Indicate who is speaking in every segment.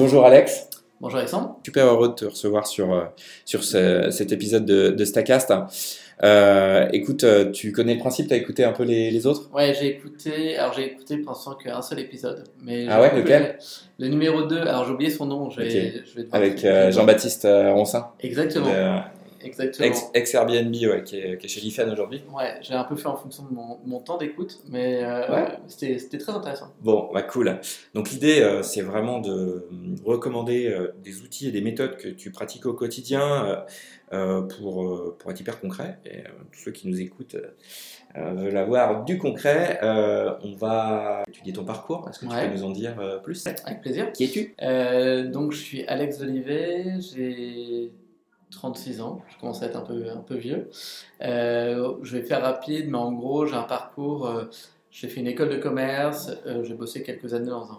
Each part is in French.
Speaker 1: bonjour Alex.
Speaker 2: Bonjour Alexandre.
Speaker 1: Super heureux de te recevoir sur, euh, sur ce- cet épisode de, de Stacast. Euh, écoute, euh, tu connais le principe, tu as écouté un peu les, les autres?
Speaker 2: Ouais, j'ai écouté, alors j'ai écouté pensant qu'un seul épisode. Mais
Speaker 1: Ah ouais, lequel?
Speaker 2: Le numéro 2, alors j'ai oublié son nom, je vais
Speaker 1: Avec euh, Jean-Baptiste Ronsin,
Speaker 2: Exactement,
Speaker 1: de-
Speaker 2: exactement.
Speaker 1: ex- ex-Airbnb, ouais, qui, est, qui est chez Lifen aujourd'hui.
Speaker 2: Ouais, j'ai un peu fait en fonction de mon, mon temps d'écoute, mais euh,
Speaker 1: Ouais.
Speaker 2: c'était c'était très intéressant.
Speaker 1: Bon, bah cool. Donc l'idée, euh, c'est vraiment de euh, recommander euh, des outils et des méthodes que tu pratiques au quotidien pour, pour être hyper concret. Et tous ceux qui nous écoutent veulent avoir du concret. On va étudier ton parcours. Est-ce que tu peux nous en dire plus?
Speaker 2: Avec plaisir.
Speaker 1: Qui es-tu?
Speaker 2: Donc je suis Alex Olivet, j'ai 36 ans, je commence à être un peu, un peu vieux. Euh, je vais faire rapide, mais en gros j'ai un parcours, euh, j'ai fait une école de commerce, euh, j'ai bossé quelques années dans, un,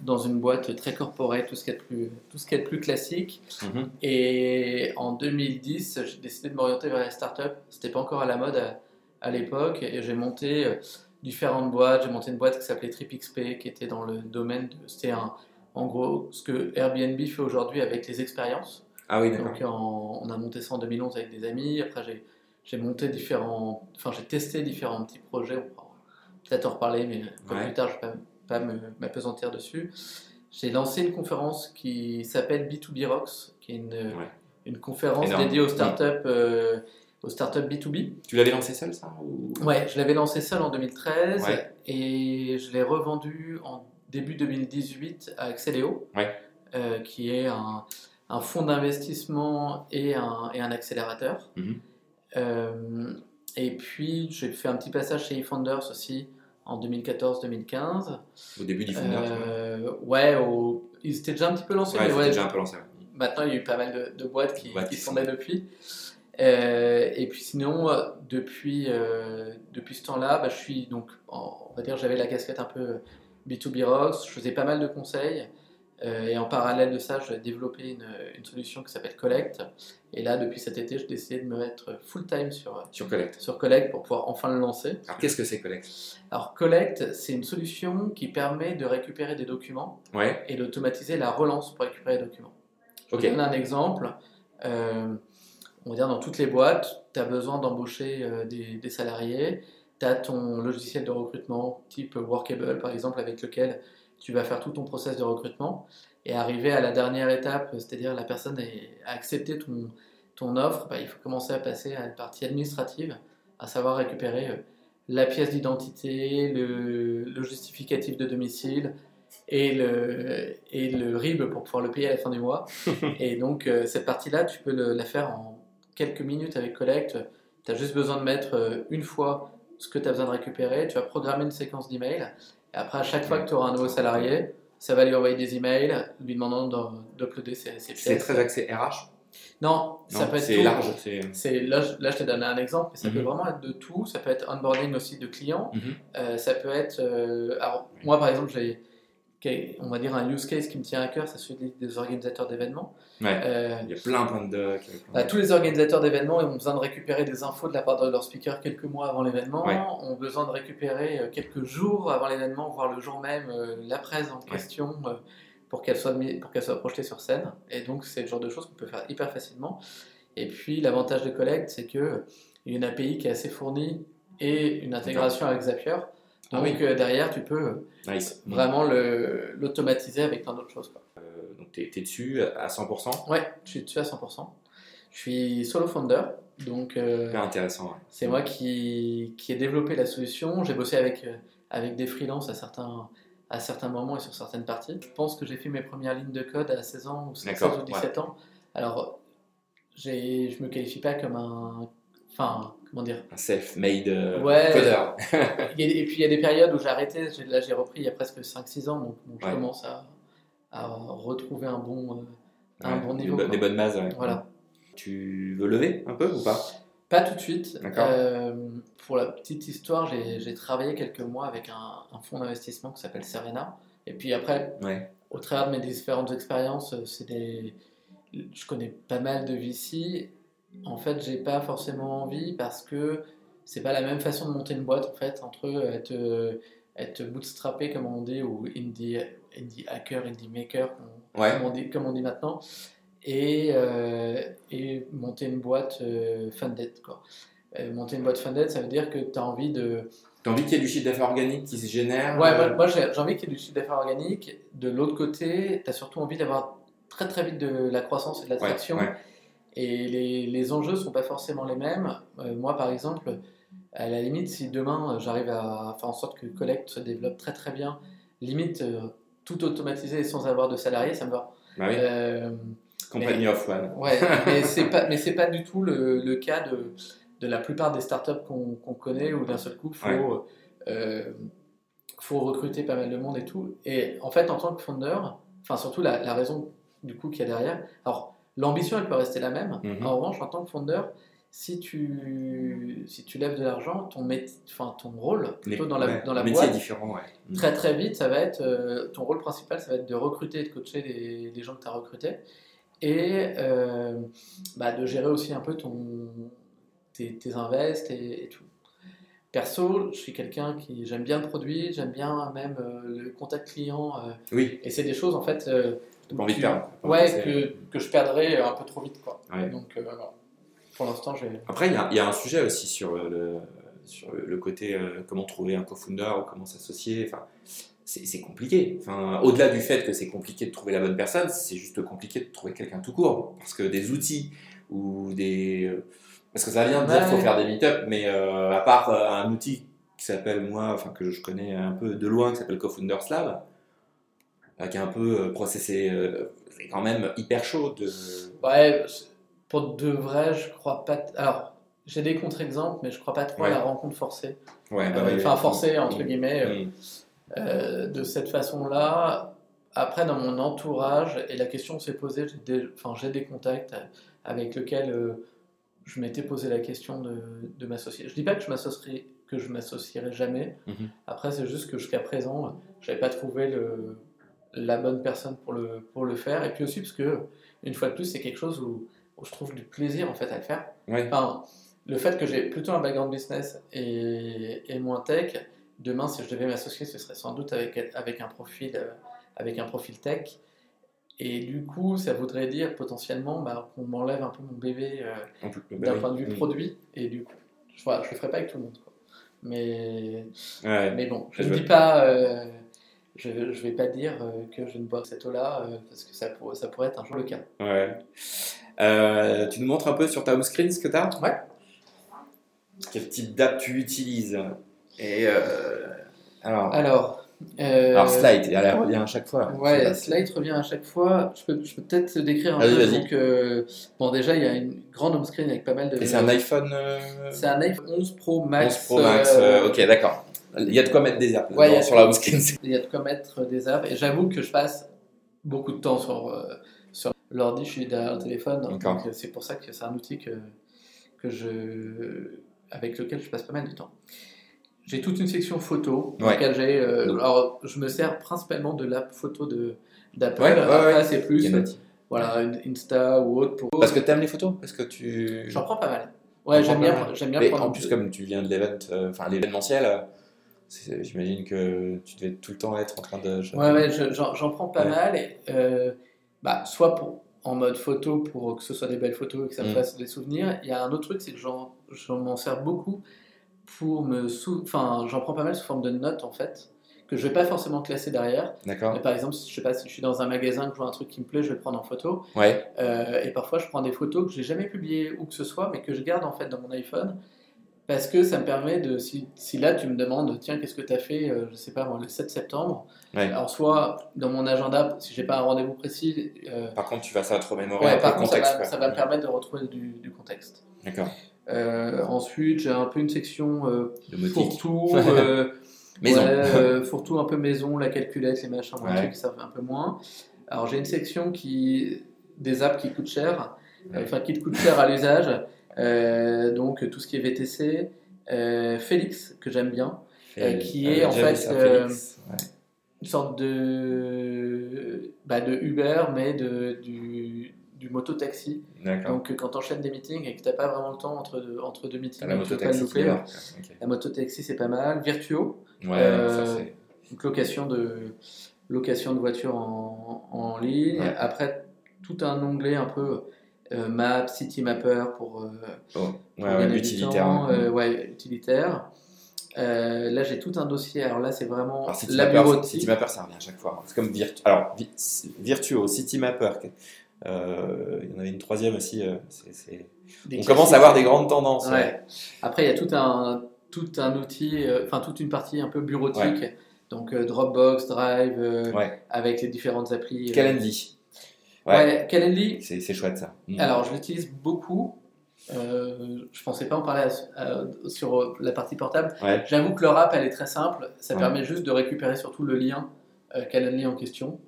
Speaker 2: dans une boîte très corporate, tout ce qui est de plus, tout ce qui est plus classique.
Speaker 1: Mhm.
Speaker 2: Et en 2010, j'ai décidé de m'orienter vers les startups. C'était pas encore à la mode à, à l'époque. Et j'ai monté différentes boîtes. J'ai monté une boîte qui s'appelait TripXP, qui était dans le domaine de. C'était en gros ce que Airbnb fait aujourd'hui avec les expériences.
Speaker 1: Ah oui, d'accord.
Speaker 2: Donc en- on a monté ça en 2011 avec des amis. Après, j'ai, j'ai monté différents. Enfin, j'ai testé différents petits projets. On pourra peut-être en reparler, mais
Speaker 1: Ouais.
Speaker 2: plus tard, je ne vais pas, pas me- m'apesantir dessus. J'ai lancé une conférence qui s'appelle B2B Rocks, qui est une,
Speaker 1: Ouais.
Speaker 2: une conférence
Speaker 1: Énorme.
Speaker 2: dédiée aux startups, euh, aux startups B2B.
Speaker 1: Tu l'avais lancé seul, ça ou...
Speaker 2: Ouais, je l'avais lancé seul en 2013
Speaker 1: Ouais.
Speaker 2: et je l'ai revendu en début 2018 à Axeléo,
Speaker 1: Ouais.
Speaker 2: euh, qui est un, un fonds d'investissement et un, et un accélérateur.
Speaker 1: Mhm.
Speaker 2: Euh, et puis j'ai fait un petit passage chez eFounders aussi en 2014-2015.
Speaker 1: Au début vois.
Speaker 2: Euh, ouais, au- ils étaient déjà un petit peu lancés,
Speaker 1: Ouais,
Speaker 2: mais
Speaker 1: c'était
Speaker 2: ouais,
Speaker 1: déjà un peu lancé. ouais.
Speaker 2: Maintenant, il y a eu pas mal de, de boîtes qui, se
Speaker 1: sont-
Speaker 2: fondaient depuis. Euh, et puis sinon, euh, depuis, depuis ce temps-là, bah, je suis donc, on va dire, j'avais la casquette un peu B2B Rocks, je faisais pas mal de conseils. Euh, et en parallèle de ça, j'ai développé une, une solution qui s'appelle Collect. Et là, depuis cet été, j'ai décidé de me mettre full-time sur,
Speaker 1: Sur Collect.
Speaker 2: sur Collect pour pouvoir enfin le lancer.
Speaker 1: Alors qu'est-ce que c'est Collect?
Speaker 2: Alors, Collect, c'est une solution qui permet de récupérer des documents
Speaker 1: Ouais,
Speaker 2: et d'automatiser la relance pour récupérer les documents. Je
Speaker 1: ok.
Speaker 2: vous donne un exemple. Euh, on va dire dans toutes les boîtes, tu as besoin d'embaucher euh, des, des salariés. Tu as ton logiciel de recrutement type Workable, par exemple, avec lequel tu vas faire tout ton process de recrutement. Et arriver à la dernière étape, c'est-à-dire la personne a accepté ton, ton offre, bah, il faut commencer à passer à la partie administrative, à savoir récupérer euh, la pièce d'identité, le, le justificatif de domicile, et le, et le RIB pour pouvoir le payer à la fin du mois. et donc, euh, cette partie-là, tu peux le- la faire en quelques minutes avec Collect. Tu as juste besoin de mettre euh, une fois ce que tu as besoin de récupérer. Tu vas programmer une séquence d'emails. Et après, à chaque fois que tu auras un nouveau salarié, ça va lui envoyer des emails lui demandant d'uploader ses, ses
Speaker 1: C'est
Speaker 2: pièces.
Speaker 1: très axé RH
Speaker 2: Non, ça peut être
Speaker 1: c'est large. C'est...
Speaker 2: C'est là, je- là, je t'ai donné un exemple, mais ça peut
Speaker 1: Mhm.
Speaker 2: vraiment être de tout. Ça peut être onboarding aussi de clients.
Speaker 1: Mhm.
Speaker 2: Euh, ça peut être. euh, alors, moi, par exemple, j'ai, on va dire, un use case qui me tient à cœur, c'est celui des organisateurs d'événements.
Speaker 1: Ouais.
Speaker 2: Euh,
Speaker 1: Il y a plein, plein de docs. plein de-
Speaker 2: bah, tous les organisateurs d'événements ont besoin de récupérer des infos de la part de leur speaker quelques mois avant l'événement,
Speaker 1: Ouais.
Speaker 2: ont besoin de récupérer euh, quelques jours avant l'événement, voire le jour même, euh, la presse en question euh, pour qu'elle soit, pour qu'elle soit projetée sur scène. Et donc, c'est le genre de choses qu'on peut faire hyper facilement. Et puis, l'avantage de Collect, c'est qu'il y a une API qui est assez fournie et une intégration avec Zapier.
Speaker 1: Ah
Speaker 2: Donc,
Speaker 1: oui.
Speaker 2: euh, derrière, tu peux
Speaker 1: Nice.
Speaker 2: vraiment l'automatiser avec plein d'autres choses. quoi.
Speaker 1: Euh, donc t'es, t'es dessus à 100%.
Speaker 2: Ouais, je suis dessus à 100%. Je suis solo founder, donc euh,
Speaker 1: intéressant. ouais.
Speaker 2: c'est moi qui, qui ai développé la solution. J'ai bossé avec, euh, avec des freelances à certains, à certains moments et sur certaines parties. Je pense que j'ai fait mes premières lignes de code à 16 ans ou 16
Speaker 1: D'accord,
Speaker 2: ou 17 ans. Alors, je me qualifie pas comme un... Enfin, comment dire?
Speaker 1: Un self-made euh,
Speaker 2: Ouais.
Speaker 1: codeur.
Speaker 2: Et puis il y a des périodes où j'ai arrêté. Là, j'ai repris il y a presque 5-6 ans, donc, donc je
Speaker 1: Ouais.
Speaker 2: commence à, à retrouver un bon, euh, un bon
Speaker 1: des
Speaker 2: niveau.
Speaker 1: bo-. Des, bonnes bases.
Speaker 2: Voilà.
Speaker 1: Tu veux lever un peu ou pas?
Speaker 2: Pas tout de suite. Euh, pour la petite histoire, j'ai travaillé quelques mois avec un, un fonds d'investissement qui s'appelle Serena. Et puis après,
Speaker 1: Ouais.
Speaker 2: au travers de mes différentes expériences, euh, c'est des... je connais pas mal de VC. En fait, j'ai pas forcément envie parce que c'est pas la même façon de monter une boîte en fait entre être, euh, être bootstrappé comme on dit ou indie indie hacker, indie maker, comme,
Speaker 1: Ouais.
Speaker 2: on, dit, comme on dit maintenant, et, euh, et monter une boîte euh, funded. Quoi. Euh, monter une boîte funded, ça veut dire que tu as envie de.
Speaker 1: T'as envie qu'il y ait du chiffre d'affaires organique qui se génère
Speaker 2: Ouais,
Speaker 1: euh,
Speaker 2: moi, moi, j'ai envie qu'il y ait du chiffre d'affaires organique. De l'autre côté, tu as surtout envie d'avoir très très vite de la croissance et de
Speaker 1: ouais,
Speaker 2: l'attraction.
Speaker 1: ouais.
Speaker 2: Et les, les enjeux sont pas forcément les mêmes. Euh, moi, par exemple, à la limite, si demain euh, j'arrive à faire en sorte que Collect se développe très très bien, limite euh, tout automatisé et sans avoir de salariés, ça me va.
Speaker 1: Bah oui,
Speaker 2: Euh,
Speaker 1: Company of One.
Speaker 2: ouais, mais c'est pas, mais c'est pas du tout le, le cas de, de la plupart des startups qu'on qu'on connaît où d'un seul coup faut
Speaker 1: Ouais.
Speaker 2: faut recruter pas mal de monde et tout. Et en fait, en tant que fondeur, enfin surtout la, la raison du coup qu'il y a derrière. Alors l'ambition, elle peut rester la même.
Speaker 1: Mhm.
Speaker 2: En revanche, en tant que fondeur, si tu si tu lèves de l'argent, ton enfin ton rôle plutôt dans la
Speaker 1: ouais,
Speaker 2: dans la boîte,
Speaker 1: est différent, ouais. Mm.
Speaker 2: très très vite, ça va être euh, ton rôle principal, ça va être de recruter et de coacher les, les gens que tu as recrutés et euh, bah, de gérer aussi un peu ton, tes, tes invests et, et tout. Perso, je suis quelqu'un qui j'aime bien le produit, j'aime bien même euh, le contact client
Speaker 1: Oui,
Speaker 2: et c'est des choses en fait
Speaker 1: t'as pas envie de perdre.
Speaker 2: Ouais que, que je perdrais un peu trop vite quoi.
Speaker 1: Ouais.
Speaker 2: Donc euh, pour l'instant j'ai
Speaker 1: Après, il y, y a un sujet aussi sur euh, le, sur le- côté euh, comment trouver un co-founder ou comment s'associer. Enfin, c'est compliqué. Enfin, Au-delà du fait que c'est compliqué de trouver la bonne personne, c'est juste compliqué de trouver quelqu'un tout court. Parce que des outils ou des. euh, Parce que ça vient de dire qu'il faut faire des meet-up, mais euh, à part euh, un outil qui s'appelle, moi, enfin que je connais un peu de loin, qui s'appelle Co-Founders Lab, euh, qui est un peu euh, processé. euh, c'est quand même hyper chaud de.
Speaker 2: Ouais, pour de vrai, je crois pas. Alors, j'ai des contre-exemples, mais je crois pas trop à la rencontre forcée.
Speaker 1: Ouais, bah
Speaker 2: Euh, Enfin, forcée, entre guillemets, euh,
Speaker 1: Mm.
Speaker 2: euh, de cette façon-là. Après, dans mon entourage, et la question s'est posée, j'ai des, enfin, j'ai des contacts avec lesquels euh, je m'étais posé la question de, de m'associer. Je dis pas que je m'associerai, que je m'associerai jamais.
Speaker 1: Mhm.
Speaker 2: Après, c'est juste que jusqu'à présent, j'avais pas trouvé le, la bonne personne pour le, pour le faire. Et puis aussi parce que, une fois de plus, c'est quelque chose où, où je trouve du plaisir en fait à le faire.
Speaker 1: Ouais.
Speaker 2: Enfin, le fait que j'ai plutôt un background business et, et moins tech, demain, si je devais m'associer, ce serait sans doute avec, avec, un profil, euh, avec un profil tech. Et du coup, ça voudrait dire potentiellement bah, qu'on m'enlève un peu mon bébé euh,
Speaker 1: bah
Speaker 2: d'un point de vue
Speaker 1: Mm.
Speaker 2: produit. Et du coup, je, voilà, je le ferai pas avec tout le monde. quoi. Mais,
Speaker 1: Ouais.
Speaker 2: mais bon, je ne dis pas, euh, je ne vais pas dire euh, que je ne bois cette eau-là, euh, parce que ça, pour- ça pourrait être un jour le cas.
Speaker 1: Ouais. Euh, tu nous montres un peu sur ta home screen ce que tu as
Speaker 2: Ouais.
Speaker 1: Quel type d'app tu utilises? Et euh, alors,
Speaker 2: Alors, euh,
Speaker 1: alors Slide, elle revient à chaque fois.
Speaker 2: Ouais, Slide revient à chaque fois. Je peux, je peux peut-être te décrire un
Speaker 1: Vas-y,
Speaker 2: peu. Donc, bon, déjà, il y a une grande home screen avec pas mal de.
Speaker 1: Et c'est un iPhone
Speaker 2: C'est un iPhone 11 Pro Max.
Speaker 1: 11 Pro Max. ok, d'accord. Il y a de quoi mettre des apps
Speaker 2: Ouais,
Speaker 1: sur la screen.
Speaker 2: Il y a de quoi mettre des apps. Et j'avoue que je passe beaucoup de temps sur, euh, sur l'ordi. Je suis derrière le téléphone. Euh, c'est pour ça que c'est un outil que, que je, avec lequel je passe pas mal de temps. J'ai toute une section photo dans
Speaker 1: Ouais.
Speaker 2: laquelle j'ai. euh, alors, je me sers principalement de l'app photo de d'Apple.
Speaker 1: Ouais,
Speaker 2: c'est plus
Speaker 1: Yanati.
Speaker 2: voilà, une Insta ou autre pour.
Speaker 1: Parce que tu aimes les photos? Parce que tu.
Speaker 2: J'en prends pas mal. Ouais, j'aime bien, j'aime bien
Speaker 1: Mais
Speaker 2: prendre.
Speaker 1: en plus, comme tu viens de l'event, euh, enfin l'événementiel, euh, j'imagine que tu devais tout le temps être en train de.
Speaker 2: Ouais, ouais, je- j'en prends pas
Speaker 1: Ouais.
Speaker 2: mal. Et, euh, bah, soit pour, en mode photo pour que ce soit des belles photos et que ça me
Speaker 1: Mm.
Speaker 2: fasse des souvenirs. Il y a un autre truc, c'est que j'en m'en sers beaucoup pour me sou... Enfin, j'en prends pas mal sous forme de notes en fait, que je vais pas forcément classer derrière.
Speaker 1: D'accord.
Speaker 2: Par exemple, je sais pas si je suis dans un magasin, que je vois un truc qui me plaît, je vais le prendre en photo.
Speaker 1: Ouais.
Speaker 2: Euh, et parfois, je prends des photos que j'ai jamais publiées où que ce soit, mais que je garde en fait dans mon iPhone. Parce que ça me permet de, si, si là tu me demandes, tiens, qu'est-ce que tu as fait, euh, je sais pas, le 7 septembre,
Speaker 1: Ouais.
Speaker 2: alors soit dans mon agenda, si j'ai pas un rendez-vous précis, euh,
Speaker 1: Par contre, tu vas ça te remémorer
Speaker 2: ouais,
Speaker 1: un
Speaker 2: par contre, ça
Speaker 1: contexte.
Speaker 2: va,
Speaker 1: quoi.
Speaker 2: ça va me permettre de retrouver du, du contexte.
Speaker 1: D'accord.
Speaker 2: Euh, ensuite, j'ai un peu une section euh, fourre-tout,
Speaker 1: Maison.
Speaker 2: ouais, fourre-tout un peu maison, la calculette, les machins, les trucs, ça fait un peu moins. Alors j'ai une section qui des apps qui coûtent cher, enfin qui te coûtent cher à l'usage, donc tout ce qui est VTC, euh, Félix que j'aime bien, euh, qui est,
Speaker 1: j'ai
Speaker 2: en fait, euh, une sorte de bah, de Uber mais de du, du moto-taxi. Donc euh, quand tu enchaînes des meetings et que tu n'as pas vraiment le temps entre deux, entre deux meetings,
Speaker 1: la moto-taxi qui
Speaker 2: louper,
Speaker 1: débarque. Ok.
Speaker 2: la moto-taxi c'est pas mal. Virtuo,
Speaker 1: Ouais,
Speaker 2: Euh,
Speaker 1: ça c'est.
Speaker 2: une location de, location de voiture en, en ligne.
Speaker 1: Ouais.
Speaker 2: Après, tout un onglet un peu euh, map, city mapper pour, euh,
Speaker 1: Oh,
Speaker 2: pour
Speaker 1: ouais, ouais,
Speaker 2: gagner du
Speaker 1: utilitaire. ouais.
Speaker 2: euh, ouais, utilitaire. Là, j'ai tout un dossier. Alors là, c'est vraiment
Speaker 1: Alors, City
Speaker 2: la
Speaker 1: Mapper,
Speaker 2: bureautique.
Speaker 1: City Mapper, ça revient à chaque fois. hein. C'est comme Virtu... Alors, Vi- Virtuo, City Mapper. il y en avait une troisième aussi. On commence à avoir des grandes tendances. ouais.
Speaker 2: Après, il y a tout un, tout un outil, enfin toute une partie un peu bureautique. Donc euh, Dropbox, Drive, euh,
Speaker 1: Ouais.
Speaker 2: avec les différentes applis. euh.
Speaker 1: Calendly. Ouais.
Speaker 2: Ouais, Calendly.
Speaker 1: C'est chouette ça. Mm.
Speaker 2: Alors, je l'utilise beaucoup. Euh, je pensais pas en parler à- à- sur euh, la partie portable.
Speaker 1: Ouais.
Speaker 2: J'avoue que leur app, elle est très simple. Ça
Speaker 1: Ouais.
Speaker 2: permet juste de récupérer surtout le lien euh, Calendly en question.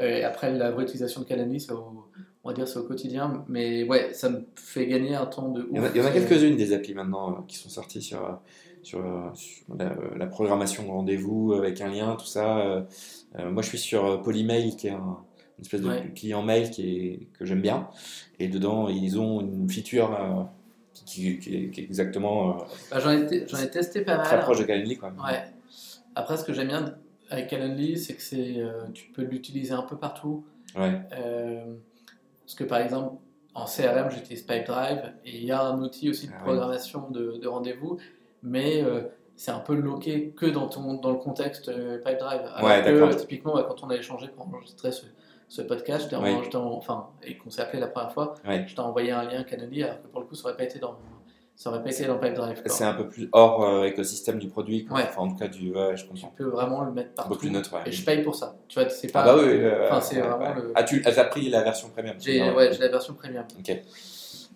Speaker 2: Et après, la vraie utilisation de Calendly, c'est au, on va dire, c'est au quotidien. Mais ouais, ça me fait gagner un temps de ouf.
Speaker 1: Il y en a, quelques-unes des applis maintenant euh, qui sont sorties sur, sur, sur la, la programmation de rendez-vous avec un lien, tout ça. moi, je suis sur Polymail, qui est un, une espèce de
Speaker 2: Ouais.
Speaker 1: client mail qui est, que j'aime bien. Et dedans, ils ont une feature euh, qui, qui- qui est, exactement euh,
Speaker 2: Bah, j'en, ai, te- j'en ai testé pas mal.
Speaker 1: très proche de Calendly. Quoi.
Speaker 2: Ouais. Après, ce que j'aime bien avec Calendly, c'est que c'est, euh, tu peux l'utiliser un peu partout.
Speaker 1: Ouais.
Speaker 2: Parce que par exemple, en CRM, j'utilise Pipedrive et il y a un outil aussi de
Speaker 1: Ah
Speaker 2: programmation de, de rendez-vous, mais c'est un peu loqué que dans, ton, dans le contexte Pipedrive. Alors
Speaker 1: Ouais,
Speaker 2: que typiquement, bah, quand on a échangé pour enregistrer ce, ce podcast, je t'ai enfin, et qu'on s'est appelé la première fois,
Speaker 1: Ouais.
Speaker 2: je t'ai envoyé un lien Calendly, alors que pour le coup, ça aurait pas été dans, ça aurait pas été dans.
Speaker 1: C'est un peu plus hors euh, écosystème du produit.
Speaker 2: Ouais.
Speaker 1: Enfin, en tout cas, du. Je
Speaker 2: Tu
Speaker 1: comprends.
Speaker 2: peux vraiment le mettre
Speaker 1: Un
Speaker 2: partout.
Speaker 1: peu plus neutre. Ouais.
Speaker 2: Et je paye pour ça. Tu vois, c'est pas.
Speaker 1: Ah bah oui. euh,
Speaker 2: Enfin, c'est vraiment le-
Speaker 1: Ah, tu as pris la version premium
Speaker 2: J'ai
Speaker 1: Ah,
Speaker 2: ouais, j'ai la version premium.
Speaker 1: Ok.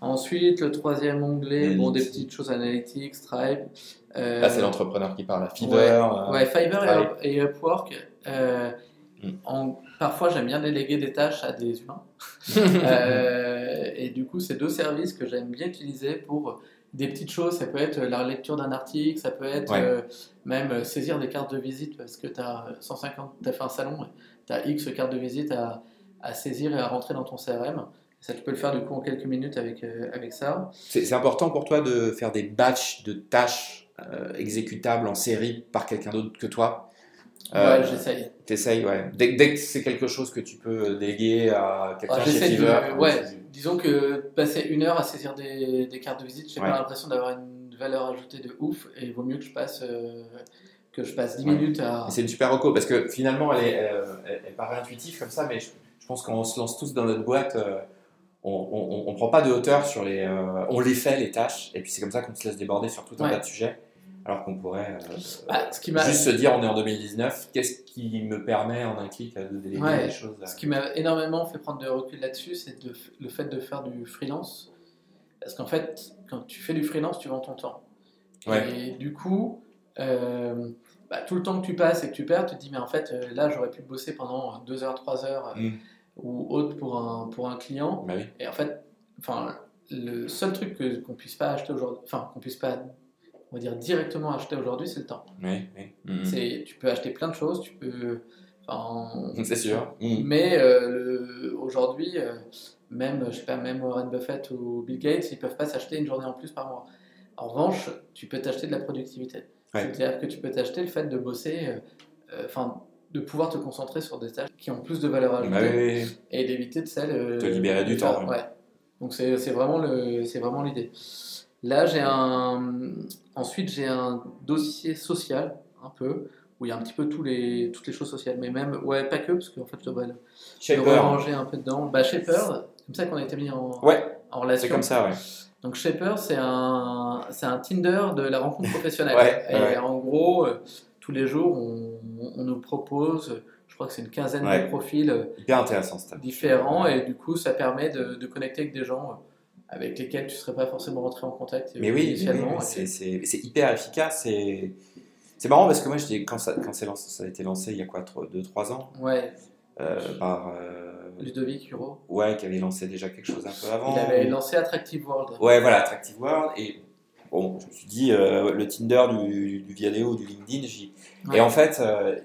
Speaker 2: Ensuite, le troisième onglet, bon, des petites choses analytics, Stripe. euh,
Speaker 1: Là, c'est l'entrepreneur qui parle. Fiverr.
Speaker 2: Ouais,
Speaker 1: euh,
Speaker 2: ouais, Fiverr et Upwork. euh. En- parfois, j'aime bien déléguer des tâches à des humains. Euh, et du coup, c'est deux services que j'aime bien utiliser pour des petites choses. Ça peut être la lecture d'un article, ça peut être
Speaker 1: Ouais.
Speaker 2: euh, même euh, saisir des cartes de visite parce que tu as 150, tu as fait un salon, tu as X cartes de visite à, à saisir et à rentrer dans ton CRM. Ça, tu peux le faire du coup en quelques minutes avec, euh, avec ça.
Speaker 1: C'est important pour toi de faire des batchs de tâches exécutables en série par quelqu'un d'autre que toi? Euh,
Speaker 2: ouais, j'essaye.
Speaker 1: T'essayes, ouais. Dès, dès que c'est quelque chose que tu peux déléguer à quelqu'un
Speaker 2: Ah,
Speaker 1: chez
Speaker 2: de- ouais, disons que passer une heure à saisir des, des cartes de visite, j'ai
Speaker 1: Ouais.
Speaker 2: pas l'impression d'avoir une valeur ajoutée de ouf et il vaut mieux que je passe, euh, que je passe 10
Speaker 1: Ouais.
Speaker 2: minutes à.
Speaker 1: C'est une super reco parce que finalement, elle, est, elle, elle- elle paraît intuitive comme ça, mais je, je pense qu'on se lance tous dans notre boîte. euh, on ne prend pas de hauteur sur les. euh, on les fait, les tâches, et puis c'est comme ça qu'on se laisse déborder sur tout un
Speaker 2: Ouais.
Speaker 1: tas de sujets. Alors qu'on pourrait euh,
Speaker 2: Ah, ce qui m'a
Speaker 1: juste se dire on est en 2019, qu'est-ce qui me permet en un clic de déléguer
Speaker 2: Ouais.
Speaker 1: des choses
Speaker 2: Ce qui m'a énormément fait prendre de recul là-dessus, c'est le fait de faire du freelance. Parce qu'en fait, quand tu fais du freelance, tu vends ton temps.
Speaker 1: Ouais.
Speaker 2: Et du coup, euh, bah, tout le temps que tu passes et que tu perds, tu te dis, mais en fait, euh, là, j'aurais pu bosser pendant 2 heures, 3 heures
Speaker 1: Mm.
Speaker 2: ou autre pour un, pour un client.
Speaker 1: Bah oui.
Speaker 2: Et en fait, enfin, le seul truc que, qu'on puisse pas acheter aujourd'hui, enfin, qu'on puisse pas, on va dire, directement acheter aujourd'hui, c'est le temps.
Speaker 1: Oui, oui. Mhm.
Speaker 2: C'est, tu peux acheter plein de choses, tu peux. enfin,
Speaker 1: C'est sûr. Mhm.
Speaker 2: mais euh, aujourd'hui, euh, même, je sais pas, même Warren Buffett ou Bill Gates, ils peuvent pas s'acheter une journée en plus par mois. En revanche, tu peux t'acheter de la productivité.
Speaker 1: Ouais.
Speaker 2: C'est-à-dire que tu peux t'acheter le fait de bosser, euh, euh, enfin, de pouvoir te concentrer sur des tâches qui ont plus de valeur ajoutée
Speaker 1: Bah oui,
Speaker 2: et d'éviter de celles.
Speaker 1: Te libérer du
Speaker 2: faire-
Speaker 1: temps,
Speaker 2: Ouais. Donc c'est c'est vraiment le, c'est vraiment l'idée. Là, j'ai un. Ensuite, j'ai un dossier social un peu où il y a un petit peu tous les, toutes les choses sociales, mais même ouais pas que parce qu'en fait je devrais le, ranger un peu dedans. Bah Shaper, c'est comme ça qu'on a été mis en,
Speaker 1: Ouais,
Speaker 2: en relation.
Speaker 1: c'est comme ça, ouais.
Speaker 2: Donc Shaper, c'est un, c'est un Tinder de la rencontre professionnelle.
Speaker 1: Ouais,
Speaker 2: et
Speaker 1: ouais.
Speaker 2: en gros, euh, tous les jours, on, on nous propose, je crois que c'est une quinzaine
Speaker 1: Ouais.
Speaker 2: de profils euh,
Speaker 1: Hyper intéressant,
Speaker 2: différents, et du coup, ça permet de, de connecter avec des gens euh, avec lesquels tu ne serais pas forcément rentré en contact
Speaker 1: Mais oui, oui,
Speaker 2: initialement.
Speaker 1: oui,
Speaker 2: et
Speaker 1: c'est- hyper efficace. et C'est marrant parce que moi, quand, ça, quand c'est lancé- ça a été lancé il y a quoi, 2-3 ans,
Speaker 2: Ouais,
Speaker 1: euh, par. euh,
Speaker 2: Ludovic Huro.
Speaker 1: ouais, qui avait lancé déjà quelque chose un peu avant.
Speaker 2: Il avait lancé Attractive World.
Speaker 1: Ouais, voilà, Attractive World. Et bon, je me suis dit, euh, le Tinder du, du Viadeo, du LinkedIn, j'y-
Speaker 2: Ouais.
Speaker 1: Et en fait, euh,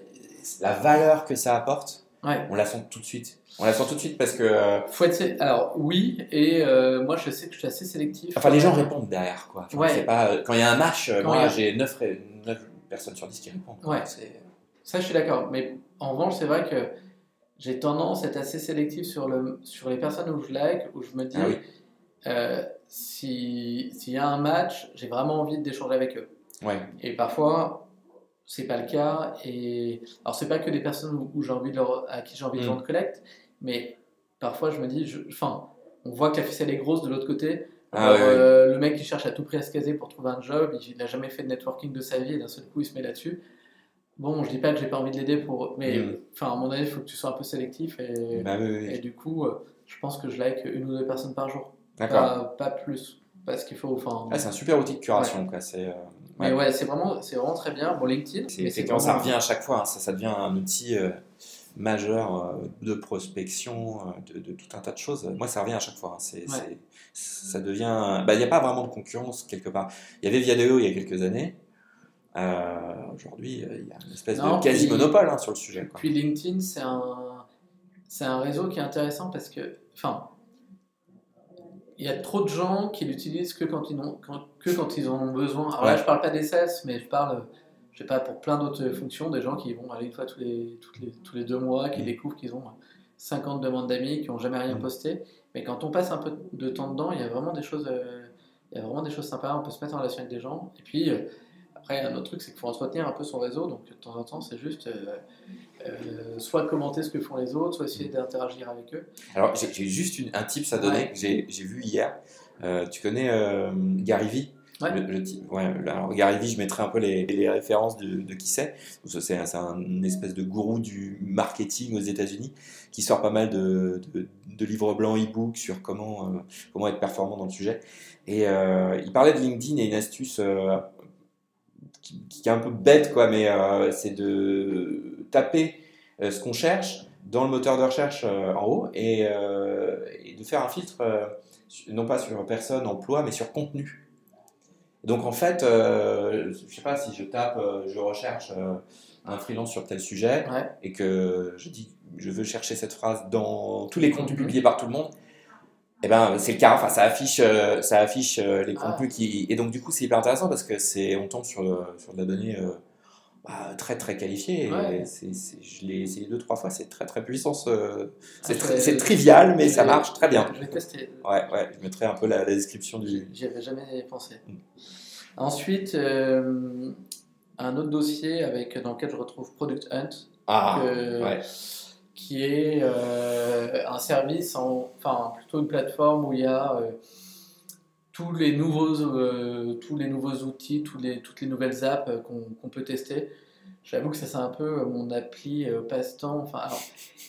Speaker 1: la valeur que ça apporte,
Speaker 2: Ouais.
Speaker 1: on la sent tout de suite. On la sent tout de suite parce que. euh,
Speaker 2: Faut être sé- Alors, oui, et euh, moi je sais que je suis assez sélectif.
Speaker 1: Enfin, les gens répondent derrière, quoi. Enfin,
Speaker 2: Ouais.
Speaker 1: pas, euh, quand il y a un match,
Speaker 2: Quand
Speaker 1: moi,
Speaker 2: a-
Speaker 1: j'ai 9, personnes sur 10 qui répondent.
Speaker 2: Ouais. Ça, je suis d'accord. Mais en revanche, c'est vrai que j'ai tendance à être assez sélectif sur, le, sur les personnes où je like, où je me dis,
Speaker 1: Ah oui.
Speaker 2: euh, si- s'il y a un match, j'ai vraiment envie d'échanger avec eux.
Speaker 1: Ouais.
Speaker 2: Et parfois, c'est pas le cas. Et alors, c'est pas que des personnes où, j'ai envie de leur, à qui j'ai envie de
Speaker 1: Mm.
Speaker 2: vendre collect, mais parfois, je me dis, je- enfin, on voit que la ficelle est grosse de l'autre côté.
Speaker 1: Ah
Speaker 2: Alors, euh, le mec qui cherche à tout prix à se caser pour trouver un job, il n'a jamais fait de networking de sa vie et d'un seul coup il se met là-dessus. Bon, je dis pas que j'ai pas envie de l'aider pour, mais
Speaker 1: Mm.
Speaker 2: enfin à mon avis, il faut que tu sois un peu sélectif et,
Speaker 1: Bah oui,
Speaker 2: et du coup, euh, je pense que je like une ou deux personnes par jour, pas, pas plus, parce qu'il faut, enfin.
Speaker 1: Ah, c'est un super outil de curation, quoi. C'est, euh,
Speaker 2: mais
Speaker 1: ouais.
Speaker 2: c'est vraiment, c'est vraiment très bien. Bon, LinkedIn,
Speaker 1: C'est
Speaker 2: mais
Speaker 1: ça revient à chaque fois. hein. Ça, ça devient un outil majeur euh, de prospection, euh, de, de tout un tas de choses. Moi, ça revient à chaque fois. hein. C'est,
Speaker 2: Ouais.
Speaker 1: ça devient. bah, Il n'y a pas vraiment de concurrence quelque part. Il y avait Viadeo il y a quelques années. Euh, Aujourd'hui, il y a une espèce
Speaker 2: Non,
Speaker 1: de quasi
Speaker 2: puis-
Speaker 1: monopole hein, sur le sujet. quoi.
Speaker 2: Puis LinkedIn, c'est un, c'est un réseau qui est intéressant parce que, enfin, il y a trop de gens qui l'utilisent que quand ils, ont, quand, que quand ils en ont besoin. Alors là, je parle pas des SAS, mais je parle, je sais pas, pour plein d'autres fonctions, des gens qui vont aller une fois tous les, toutes les, tous les deux mois, qui
Speaker 1: Mm.
Speaker 2: découvrent qu'ils ont 50 demandes d'amis, qui n'ont jamais rien
Speaker 1: Mm.
Speaker 2: posté. Mais quand on passe un peu de temps dedans, il y a vraiment des choses, euh, il y a vraiment des choses sympas. On peut se mettre en relation avec des gens. Et puis, euh, après, un autre truc, c'est qu'il faut entretenir un peu son réseau. Donc, de temps en temps, c'est juste euh, euh, soit commenter ce que font les autres, soit essayer d'interagir avec eux.
Speaker 1: Alors, j'ai juste une- un tips à donner
Speaker 2: Ouais.
Speaker 1: que j'ai j'ai vu hier. Tu connais Gary Vee?
Speaker 2: Ouais.
Speaker 1: Le- le ouais, alors Gary je mettrai un peu les, références de, qui c'est. C'est un espèce de gourou du marketing aux États-Unis qui sort pas mal de, livres blancs e-book sur comment, euh, comment être performant dans le sujet. Et euh, il parlait de LinkedIn et une astuce euh, qui, est un peu bête, quoi, mais c'est de taper ce qu'on cherche dans le moteur de recherche en haut et, de faire un filtre, non pas sur personne, emploi, mais sur contenu. Donc en fait, euh, je sais pas si je tape, euh, je recherche euh, un freelance sur tel sujet
Speaker 2: Ouais.
Speaker 1: et que je dis je veux chercher cette phrase dans tous les contenus
Speaker 2: Mhm.
Speaker 1: publiés par tout le monde, et ben c'est le cas. Enfin, ça affiche, euh, ça affiche les
Speaker 2: Ah.
Speaker 1: contenus qui et donc du coup c'est hyper intéressant parce que c'est on tombe sur sur de la donnée bah, très très qualifiée. Et
Speaker 2: Ouais.
Speaker 1: je l'ai essayé deux trois fois, c'est très très puissant. ce- C'est
Speaker 2: Ah,
Speaker 1: c'est trivial, mais ça marche très bien.
Speaker 2: Je vais tester.
Speaker 1: Ouais, ouais, je mettrai un peu la, la description du.
Speaker 2: J'y avais jamais pensé.
Speaker 1: Mm.
Speaker 2: Ensuite, euh, un autre dossier avec, dans lequel je retrouve Product Hunt,
Speaker 1: Ah,
Speaker 2: que-
Speaker 1: ouais.
Speaker 2: qui est euh, un service, en, enfin plutôt une plateforme où il y a euh, tous, les nouveaux, euh, tous les nouveaux outils, tous les, toutes les nouvelles apps qu'on peut tester. J'avoue que ça c'est un peu mon appli euh, passe-temps. Enfin,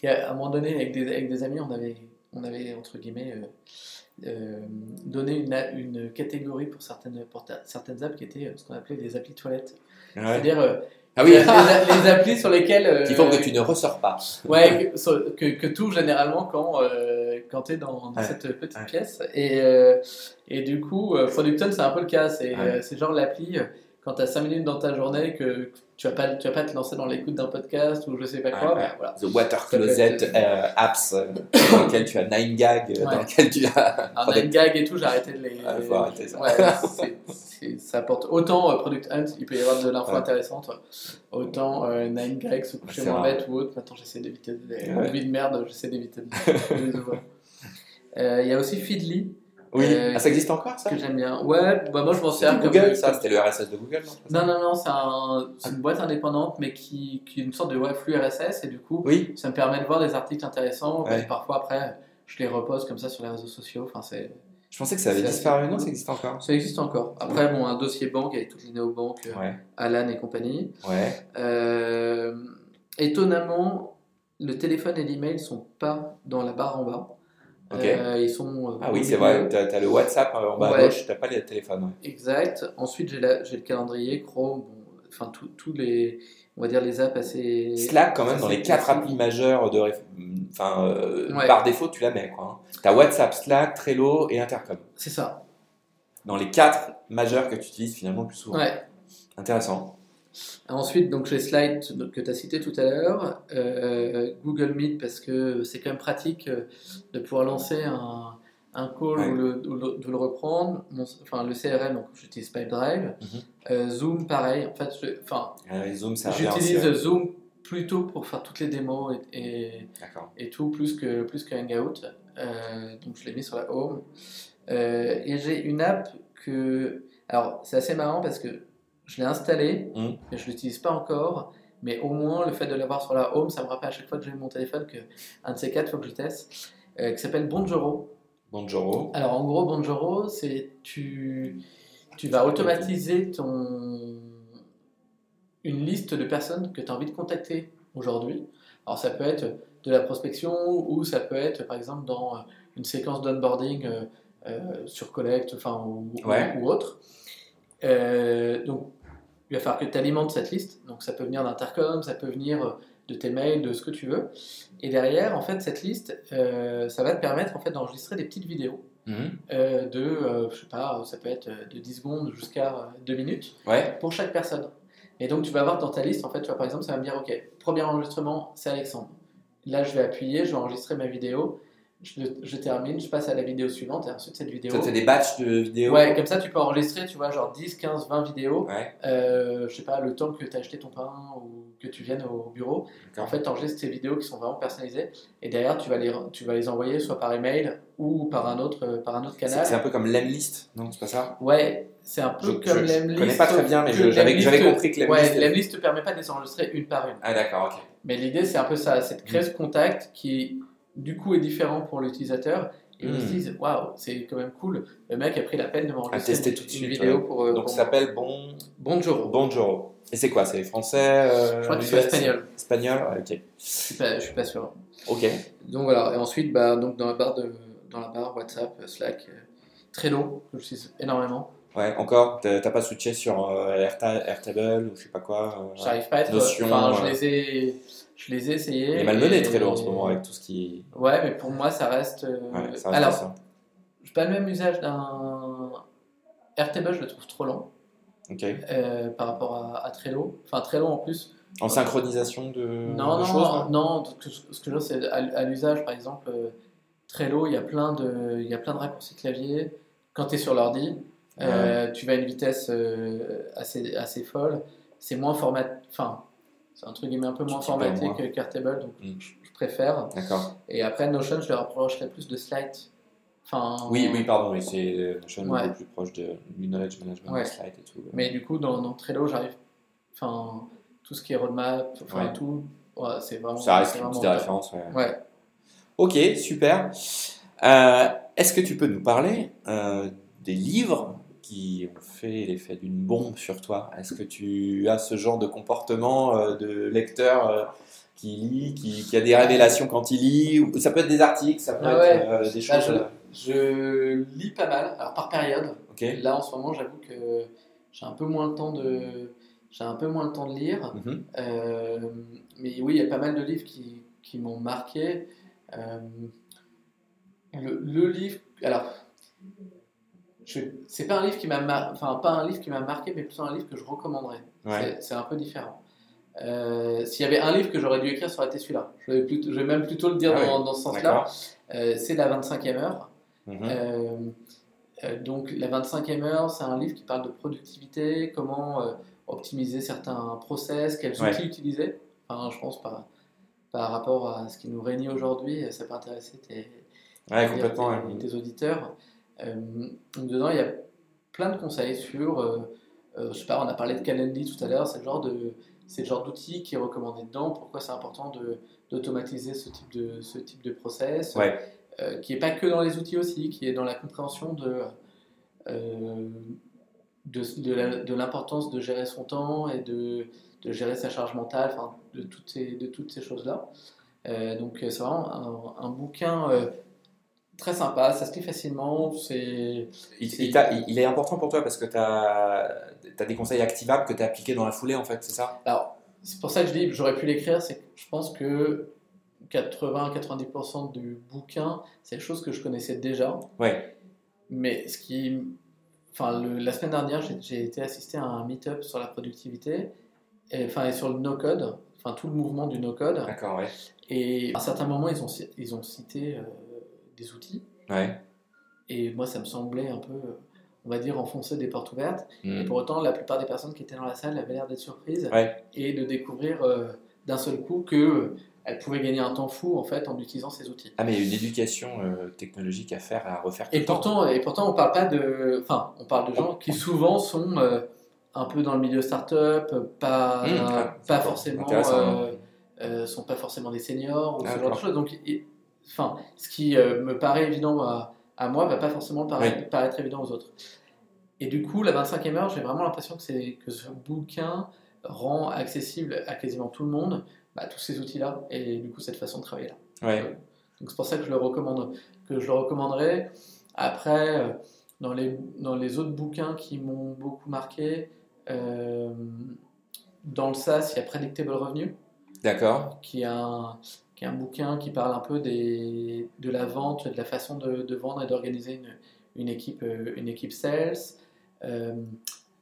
Speaker 2: alors, à un moment donné, avec des, avec des amis, on avait, on avait entre guillemets euh, euh, donné une, une catégorie pour certaines, pour ta- certaines apps qui étaient ce qu'on appelait des applis toilettes.
Speaker 1: Ouais.
Speaker 2: C'est-à-dire
Speaker 1: Ah oui,
Speaker 2: les, les applis sur lesquelles. euh,
Speaker 1: qui font que tu ne ressors pas.
Speaker 2: Ouais, que, que, que tout généralement quand, euh, quand tu es dans, dans
Speaker 1: Ouais,
Speaker 2: cette petite
Speaker 1: ouais.
Speaker 2: pièce. Et, euh, et du coup, euh, Producton, c'est un peu le cas. C'est
Speaker 1: Ouais.
Speaker 2: euh, genre l'appli, quand tu as 5 minutes dans ta journée, que tu vas pas, tu vas pas te lancer dans l'écoute d'un podcast ou je sais pas quoi.
Speaker 1: Ouais, ouais.
Speaker 2: bah, voilà.
Speaker 1: The Water Closet
Speaker 2: être-
Speaker 1: euh, apps euh, dans lequel tu as 9gag, euh, dans lequel tu as.
Speaker 2: Un
Speaker 1: Product-
Speaker 2: gag et tout, j'ai arrêté de les.
Speaker 1: Ah, faut arrêter ça.
Speaker 2: Ça apporte autant euh, Product Hunt, il peut y avoir de l'info intéressante, autant euh, 9gag, se coucher
Speaker 1: C'est
Speaker 2: moins
Speaker 1: rare.
Speaker 2: bête ou autre. Maintenant, j'essaie d'éviter vie de merde, j'essaie d'éviter de les ouvrir. Euh, Il y a aussi Feedly,
Speaker 1: Oui,
Speaker 2: Euh,
Speaker 1: ah, ça existe encore ça
Speaker 2: que j'aime bien. Ouais, bah moi je m'en sers.
Speaker 1: Google, ça, c'était le RSS de Google, non
Speaker 2: Non, non, non, c'est un- c'est une boîte indépendante, mais qui, qui est une sorte de ouais, flux RSS, et du coup,
Speaker 1: Oui,
Speaker 2: ça me permet de voir des articles intéressants,
Speaker 1: Ouais.
Speaker 2: et parfois après, je les repose comme ça sur les réseaux sociaux. Enfin, c'est.
Speaker 1: je pensais que ça avait
Speaker 2: C'est assez
Speaker 1: disparu, non. Ça existe encore?
Speaker 2: Ça existe encore. Après, bon, un dossier banque avec toutes les néobanques, euh,
Speaker 1: Ouais,
Speaker 2: Alan et compagnie.
Speaker 1: ouais.
Speaker 2: Euh, étonnamment, le téléphone et l'email sont pas dans la barre en bas. Euh, ils sont. euh,
Speaker 1: Ah oui, c'est vrai, t'as as le WhatsApp euh, en bas à
Speaker 2: Ouais.
Speaker 1: gauche, t'as pas les téléphones. ouais.
Speaker 2: Exact. Ensuite, j'ai le calendrier, Chrome, enfin tous les, on va dire les apps assez.
Speaker 1: Slack, quand même, dans les quatre applis majeures de enfin, euh,
Speaker 2: Ouais.
Speaker 1: par défaut, tu la mets. quoi. hein. T'as WhatsApp, Slack, Trello et Intercom.
Speaker 2: C'est ça.
Speaker 1: Dans les quatre majeures que tu utilises finalement le plus souvent.
Speaker 2: Ouais.
Speaker 1: Intéressant.
Speaker 2: Ensuite, donc j'ai Slide que tu as cité tout à l'heure, euh, Google Meet parce que c'est quand même pratique euh, de pouvoir lancer un, un call
Speaker 1: Ouais.
Speaker 2: ou, le, ou le- de le reprendre. Mon- enfin, le CRM, donc j'utilise Pipedrive. Euh, Zoom, pareil. En fait, je- enfin,
Speaker 1: Zoom, ça revient aussi,
Speaker 2: j'utilise
Speaker 1: ouais.
Speaker 2: Zoom plutôt pour faire toutes les démos et, et, tout, plus que, plus que Hangout. Euh, donc je l'ai mis sur la home. Et j'ai une app que. Alors c'est assez marrant parce que je l'ai installée,
Speaker 1: Mhm.
Speaker 2: mais je ne l'utilise pas encore. Mais au moins le fait de l'avoir sur la home, ça me rappelle à chaque fois que j'ai mon téléphone que un de ces quatre, il faut que je teste. euh, qui s'appelle Bonjoro.
Speaker 1: Bonjour.
Speaker 2: Alors en gros, Bonjoro, c'est tu, tu vas automatiser ton, une liste de personnes que tu as envie de contacter aujourd'hui. Alors ça peut être de la prospection ou ça peut être par exemple dans euh, une séquence d'onboarding euh, euh, sur Collect enfin, ou, ou-
Speaker 1: Ouais.
Speaker 2: ou autre. Euh, donc il va falloir que tu alimentes cette liste. Donc ça peut venir d'Intercom, ça peut venir de tes mails, de ce que tu veux. Et derrière, en fait, cette liste, euh, ça va te permettre en fait d'enregistrer des petites vidéos
Speaker 1: Mhm.
Speaker 2: euh, de, euh, je sais pas, ça peut être de 10 secondes jusqu'à 2 minutes
Speaker 1: Ouais.
Speaker 2: pour chaque personne. Et donc tu vas avoir dans ta liste, en fait, tu vois, par exemple, ça va me dire, ok, premier enregistrement, c'est Alexandre. Là, je vais appuyer, je vais enregistrer ma vidéo, je, je termine, je passe à la vidéo suivante, et ensuite cette vidéo.
Speaker 1: Ça fait des batchs de vidéos
Speaker 2: Ouais, comme ça, tu peux enregistrer, tu vois, genre 10, 15, 20 vidéos,
Speaker 1: Ouais.
Speaker 2: euh, je sais pas, le temps que tu as acheté ton pain ou que tu viennes au bureau. En fait, tu enregistres tes vidéos qui sont vraiment personnalisées, et derrière, tu vas les, tu vas les envoyer soit par email ou par un autre, euh, par un autre
Speaker 1: C'est
Speaker 2: canal.
Speaker 1: c'est un peu comme l'Emlist, non C'est pas ça?
Speaker 2: Ouais, c'est un peu
Speaker 1: Je-
Speaker 2: comme
Speaker 1: je- je
Speaker 2: l'Emlist.
Speaker 1: connais pas très bien, mais je- j'avais- compris que l'Emlist-
Speaker 2: Ouais, l'Emlist te permet pas de les enregistrer une par une.
Speaker 1: Ah d'accord, ok.
Speaker 2: Mais l'idée, c'est un peu ça, c'est de créer
Speaker 1: Mm.
Speaker 2: ce contact qui, du coup, est différent pour l'utilisateur. Et ils
Speaker 1: Mm.
Speaker 2: se disent, waouh, c'est quand même cool. Le mec a pris la peine de m'enregistrer une,
Speaker 1: tout de
Speaker 2: une vidéo
Speaker 1: ouais.
Speaker 2: pour. euh,
Speaker 1: Donc
Speaker 2: pour
Speaker 1: ça s'appelle Bon...
Speaker 2: Bonjour.
Speaker 1: Bonjour. Et c'est quoi C'est français euh,
Speaker 2: Je crois que c'est espagnol.
Speaker 1: Espagnol, ouais, ok.
Speaker 2: Je suis pas, je suis pas sûr.
Speaker 1: Ok.
Speaker 2: Donc voilà. Et ensuite, bah, donc dans la barre de, dans la barre WhatsApp, Slack, euh, Trello, que j'utilise énormément.
Speaker 1: Ouais, encore, t'as pas switché sur euh, Airta- Airtable ou je sais pas quoi euh.
Speaker 2: J'arrive pas à être.
Speaker 1: Notion,
Speaker 2: enfin, je les ai, je les ai essayés.
Speaker 1: Il est malmené Trello en ce moment avec tout ce qui.
Speaker 2: Ouais, mais pour moi, ça reste. euh,
Speaker 1: Ouais, ça reste
Speaker 2: Alors,
Speaker 1: ça.
Speaker 2: j'ai pas le même usage d'un Airtable, je le trouve trop lent
Speaker 1: Ok.
Speaker 2: euh, par rapport à, à Trello. Enfin, Trello en plus.
Speaker 1: En synchronisation de,
Speaker 2: non,
Speaker 1: de
Speaker 2: non,
Speaker 1: choses
Speaker 2: non. Ce que, je veux, c'est à, à l'usage, par exemple, euh, Trello, il y a plein de, il y a plein de raccourcis clavier. Quand tu es sur l'ordi, euh, tu vas à une vitesse assez, assez folle. C'est moins format, enfin, c'est un truc un peu moins formaté
Speaker 1: moins.
Speaker 2: que Cartable, donc
Speaker 1: Mm.
Speaker 2: je, préfère.
Speaker 1: D'accord.
Speaker 2: Et après, Notion, je le rapprocherais plus de Slide. Enfin,
Speaker 1: Oui, oui, pardon, oui, c'est euh, Notion
Speaker 2: Ouais.
Speaker 1: beaucoup plus proche de, du knowledge management,
Speaker 2: Ouais.
Speaker 1: de slide et tout.
Speaker 2: Mais du coup, dans, dans Trello, j'arrive. Enfin, tout ce qui est roadmap, enfin
Speaker 1: Ouais.
Speaker 2: tout, ouais, c'est vraiment.
Speaker 1: Ça reste
Speaker 2: vraiment
Speaker 1: petite
Speaker 2: top.
Speaker 1: référence. Ouais.
Speaker 2: Ouais.
Speaker 1: Ok, super. Euh, Est-ce que tu peux nous parler euh, des livres qui ont fait l'effet d'une bombe sur toi Est-ce que tu as ce genre de comportement euh, de lecteur euh, qui lit, qui, qui a des révélations quand il lit ou- Ça peut être des articles, ça peut
Speaker 2: Ah
Speaker 1: être euh, des
Speaker 2: Bah,
Speaker 1: choses.
Speaker 2: je, je lis pas mal, alors par période. Là, en ce moment, j'avoue que j'ai un peu moins le temps de. J'ai un peu moins le temps de lire.
Speaker 1: Mhm.
Speaker 2: Euh, mais oui, il y a pas mal de livres qui, qui m'ont marqué. Euh, le, le livre. Alors. C'est pas un livre qui m'a mar- enfin pas un livre qui m'a marqué, mais plutôt un livre que je recommanderais.
Speaker 1: Ouais.
Speaker 2: C'est- un peu différent. Euh, S'il y avait un livre que j'aurais dû écrire, ça aurait été celui-là. Je vais, plutôt- je vais même plutôt le dire
Speaker 1: Ah
Speaker 2: dans,
Speaker 1: oui.
Speaker 2: dans ce sens-là. Euh, c'est la 25e heure.
Speaker 1: Mhm.
Speaker 2: Euh, euh, donc la 25e heure, c'est un livre qui parle de productivité, comment optimiser certains process, quels
Speaker 1: Ouais.
Speaker 2: outils utiliser. Enfin, je pense par, par rapport à ce qui nous réunit aujourd'hui, ça peut intéresser tes,
Speaker 1: Ouais,
Speaker 2: tes-
Speaker 1: complètement.
Speaker 2: tes,
Speaker 1: ouais.
Speaker 2: tes auditeurs. Euh, donc dedans, il y a plein de conseils sur, euh, euh, je sais pas, on a parlé de Calendly tout à l'heure, c'est le genre de c'est le genre d'outil qui est recommandé dedans. Pourquoi c'est important de d'automatiser ce type de ce type de process
Speaker 1: Ouais.
Speaker 2: euh, qui est pas que dans les outils aussi, qui est dans la compréhension de, euh, de, de la- de l'importance de gérer son temps et de, de gérer sa charge mentale, de toutes ces, de toutes ces choses-là. Euh, donc c'est vraiment un, un bouquin très sympa, ça se lit facilement, c'est...
Speaker 1: Il,
Speaker 2: c'est-
Speaker 1: il t'a- il- il est important pour toi parce que tu as, des conseils activables que tu as appliqués dans la foulée, en fait, c'est ça?
Speaker 2: Alors, c'est pour ça que je dis, j'aurais pu l'écrire, c'est que je pense que 80-90% du bouquin, c'est des choses que je connaissais déjà.
Speaker 1: Ouais.
Speaker 2: Mais ce qui. Enfin, le- la semaine dernière, j'ai- j'ai été assister à un meet-up sur la productivité, et, enfin, et sur le no-code, enfin, tout le mouvement du no-code.
Speaker 1: D'accord, ouais.
Speaker 2: Et à un certain moment, ils ont, ils ont cité euh, des outils,
Speaker 1: Ouais.
Speaker 2: et moi, ça me semblait un peu, euh, on va dire, enfoncer des portes ouvertes. Et
Speaker 1: Mhm.
Speaker 2: pour autant, la plupart des personnes qui étaient dans la salle avaient l'air d'être surprises
Speaker 1: Ouais.
Speaker 2: et de découvrir euh, d'un seul coup que elle pouvait gagner un temps fou en fait en utilisant ces outils.
Speaker 1: Ah mais il y a une éducation euh, technologique à faire, à refaire. Tout
Speaker 2: Et
Speaker 1: temps.
Speaker 2: pourtant, et pourtant, on parle pas de, enfin, on parle de gens qui souvent sont euh, un peu dans le milieu startup, pas,
Speaker 1: Mmh, ah,
Speaker 2: pas forcément, euh, euh, sont pas forcément des seniors ou
Speaker 1: Ah,
Speaker 2: ce genre de choses. Donc, et- enfin, ce qui euh, me paraît évident à, à moi va pas forcément paraître,
Speaker 1: Oui.
Speaker 2: paraître évident aux autres. Et du coup, la 25e heure, j'ai vraiment l'impression que ce bouquin rend accessible à quasiment tout le monde bah, tous ces outils-là et du coup cette façon de travailler là.
Speaker 1: Ouais.
Speaker 2: Donc c'est pour ça que je le recommande, que je le recommanderais. Après, euh, dans les, dans les autres bouquins qui m'ont beaucoup marqué, euh, dans le SaaS, il y a Predictable Revenue,
Speaker 1: D'accord.
Speaker 2: qui est un, qui est un bouquin qui parle un peu des, de la vente, de la façon de, de vendre et d'organiser une, une, équipe, euh, une équipe sales. Euh,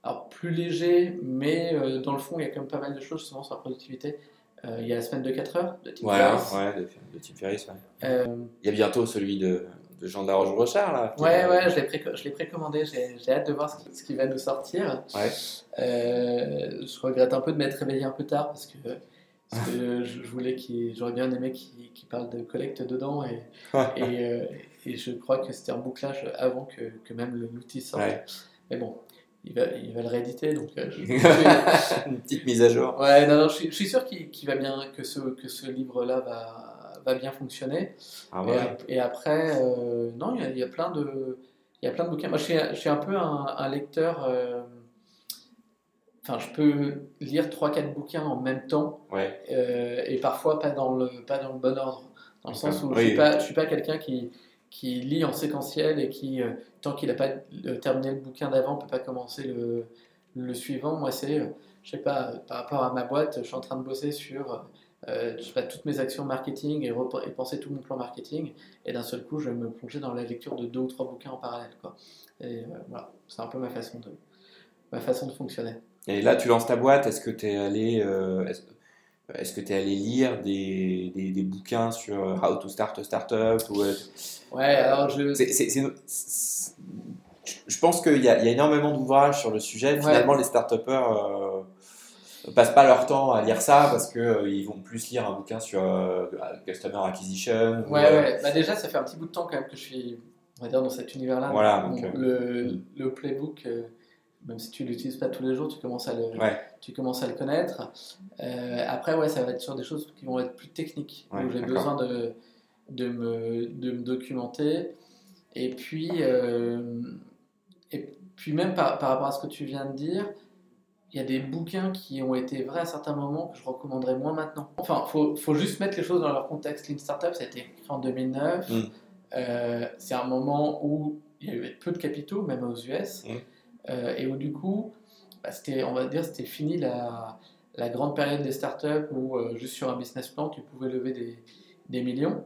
Speaker 2: alors plus léger, mais euh, dans le fond, il y a quand même pas mal de choses justement sur la productivité. Euh, il y a la semaine de 4 heures de Tim
Speaker 1: Ouais,
Speaker 2: Ferriss.
Speaker 1: ouais, de, de Tim Ferriss. Ouais. Il y a bientôt celui de, de Jean de la Roche-Brochard là.
Speaker 2: Ouais, ouais, je l'ai pré- je l'ai précommandé, j'ai j'ai hâte de voir ce qui, ce qui va nous sortir.
Speaker 1: Ouais.
Speaker 2: Je regrette un peu de m'être réveillé un peu tard parce que, que je, je voulais qu'il, j'aurais bien aimé qu'il parle de collecte dedans et, et, euh, et je crois que c'était un bouclage avant que, que même l'outil sorte.
Speaker 1: Ouais.
Speaker 2: Mais bon, il va, il va le rééditer donc euh, je,
Speaker 1: Une petite mise à jour.
Speaker 2: Ouais, non, non, je, suis, suis sûr qu'il va bien, que ce, que ce livre-là va, va bien fonctionner.
Speaker 1: Ah
Speaker 2: Et,
Speaker 1: ouais.
Speaker 2: ap- et après, euh, non, il y, a- il y a plein de, il y a plein de bouquins. Moi, je suis, je suis un peu un, un lecteur. euh, Enfin, je peux lire 3-4 bouquins en même temps
Speaker 1: Ouais.
Speaker 2: euh, et parfois pas dans le, pas dans le bon ordre. Dans le sens où je
Speaker 1: Oui.
Speaker 2: suis pas, je suis pas quelqu'un qui, qui lit en séquentiel et qui, euh, tant qu'il n'a pas euh, terminé le bouquin d'avant, peut pas commencer le, le suivant. Moi, c'est, euh, je sais pas, par rapport à ma boîte, je suis en train de bosser sur je sais pas, toutes mes actions marketing et, et penser tout mon plan marketing. Et d'un seul coup, je vais me plonger dans la lecture de deux ou trois bouquins en parallèle. Quoi. Et voilà, c'est un peu ma façon de, ma façon de fonctionner.
Speaker 1: Et là, tu lances ta boîte. Est-ce que tu es allé, euh, est-ce, que tu es allé lire des, des, des bouquins sur how to start a startup ou, euh,
Speaker 2: Ouais, alors je.
Speaker 1: c'est, c'est- c'est- c'est- Je pense qu'il y, a- il y a énormément d'ouvrages sur le sujet.
Speaker 2: Ouais.
Speaker 1: Finalement, les start-upers euh, passent pas leur temps à lire ça parce qu'ils vont plus lire un bouquin sur euh, Customer Acquisition. ou,
Speaker 2: Ouais,
Speaker 1: euh,
Speaker 2: ouais. Bah déjà, ça fait un petit bout de temps quand même que je suis, on va dire, dans cet univers-là.
Speaker 1: Voilà, euh,
Speaker 2: le, le playbook, euh, même si tu l'utilises pas tous les jours, tu commences à le,
Speaker 1: Ouais.
Speaker 2: tu commences à le connaître. Euh, après, ouais, ça va être sur des choses qui vont être plus techniques,
Speaker 1: Ouais,
Speaker 2: où j'ai besoin de, de, me, de me documenter. Et puis, euh, et puis même par, par rapport à ce que tu viens de dire, il y a des bouquins qui ont été vrais à certains moments que je recommanderais moins maintenant. Enfin, il faut, faut juste mettre les choses dans leur contexte. Lean Startup, ça a été écrit en 2009.
Speaker 1: Mm.
Speaker 2: Euh, c'est un moment où il y avait peu de capitaux, même aux US,
Speaker 1: Mm.
Speaker 2: Euh, et où du coup, bah, c'était, on va dire, c'était fini la, la grande période des startups où euh, juste sur un business plan, tu pouvais lever des, des millions.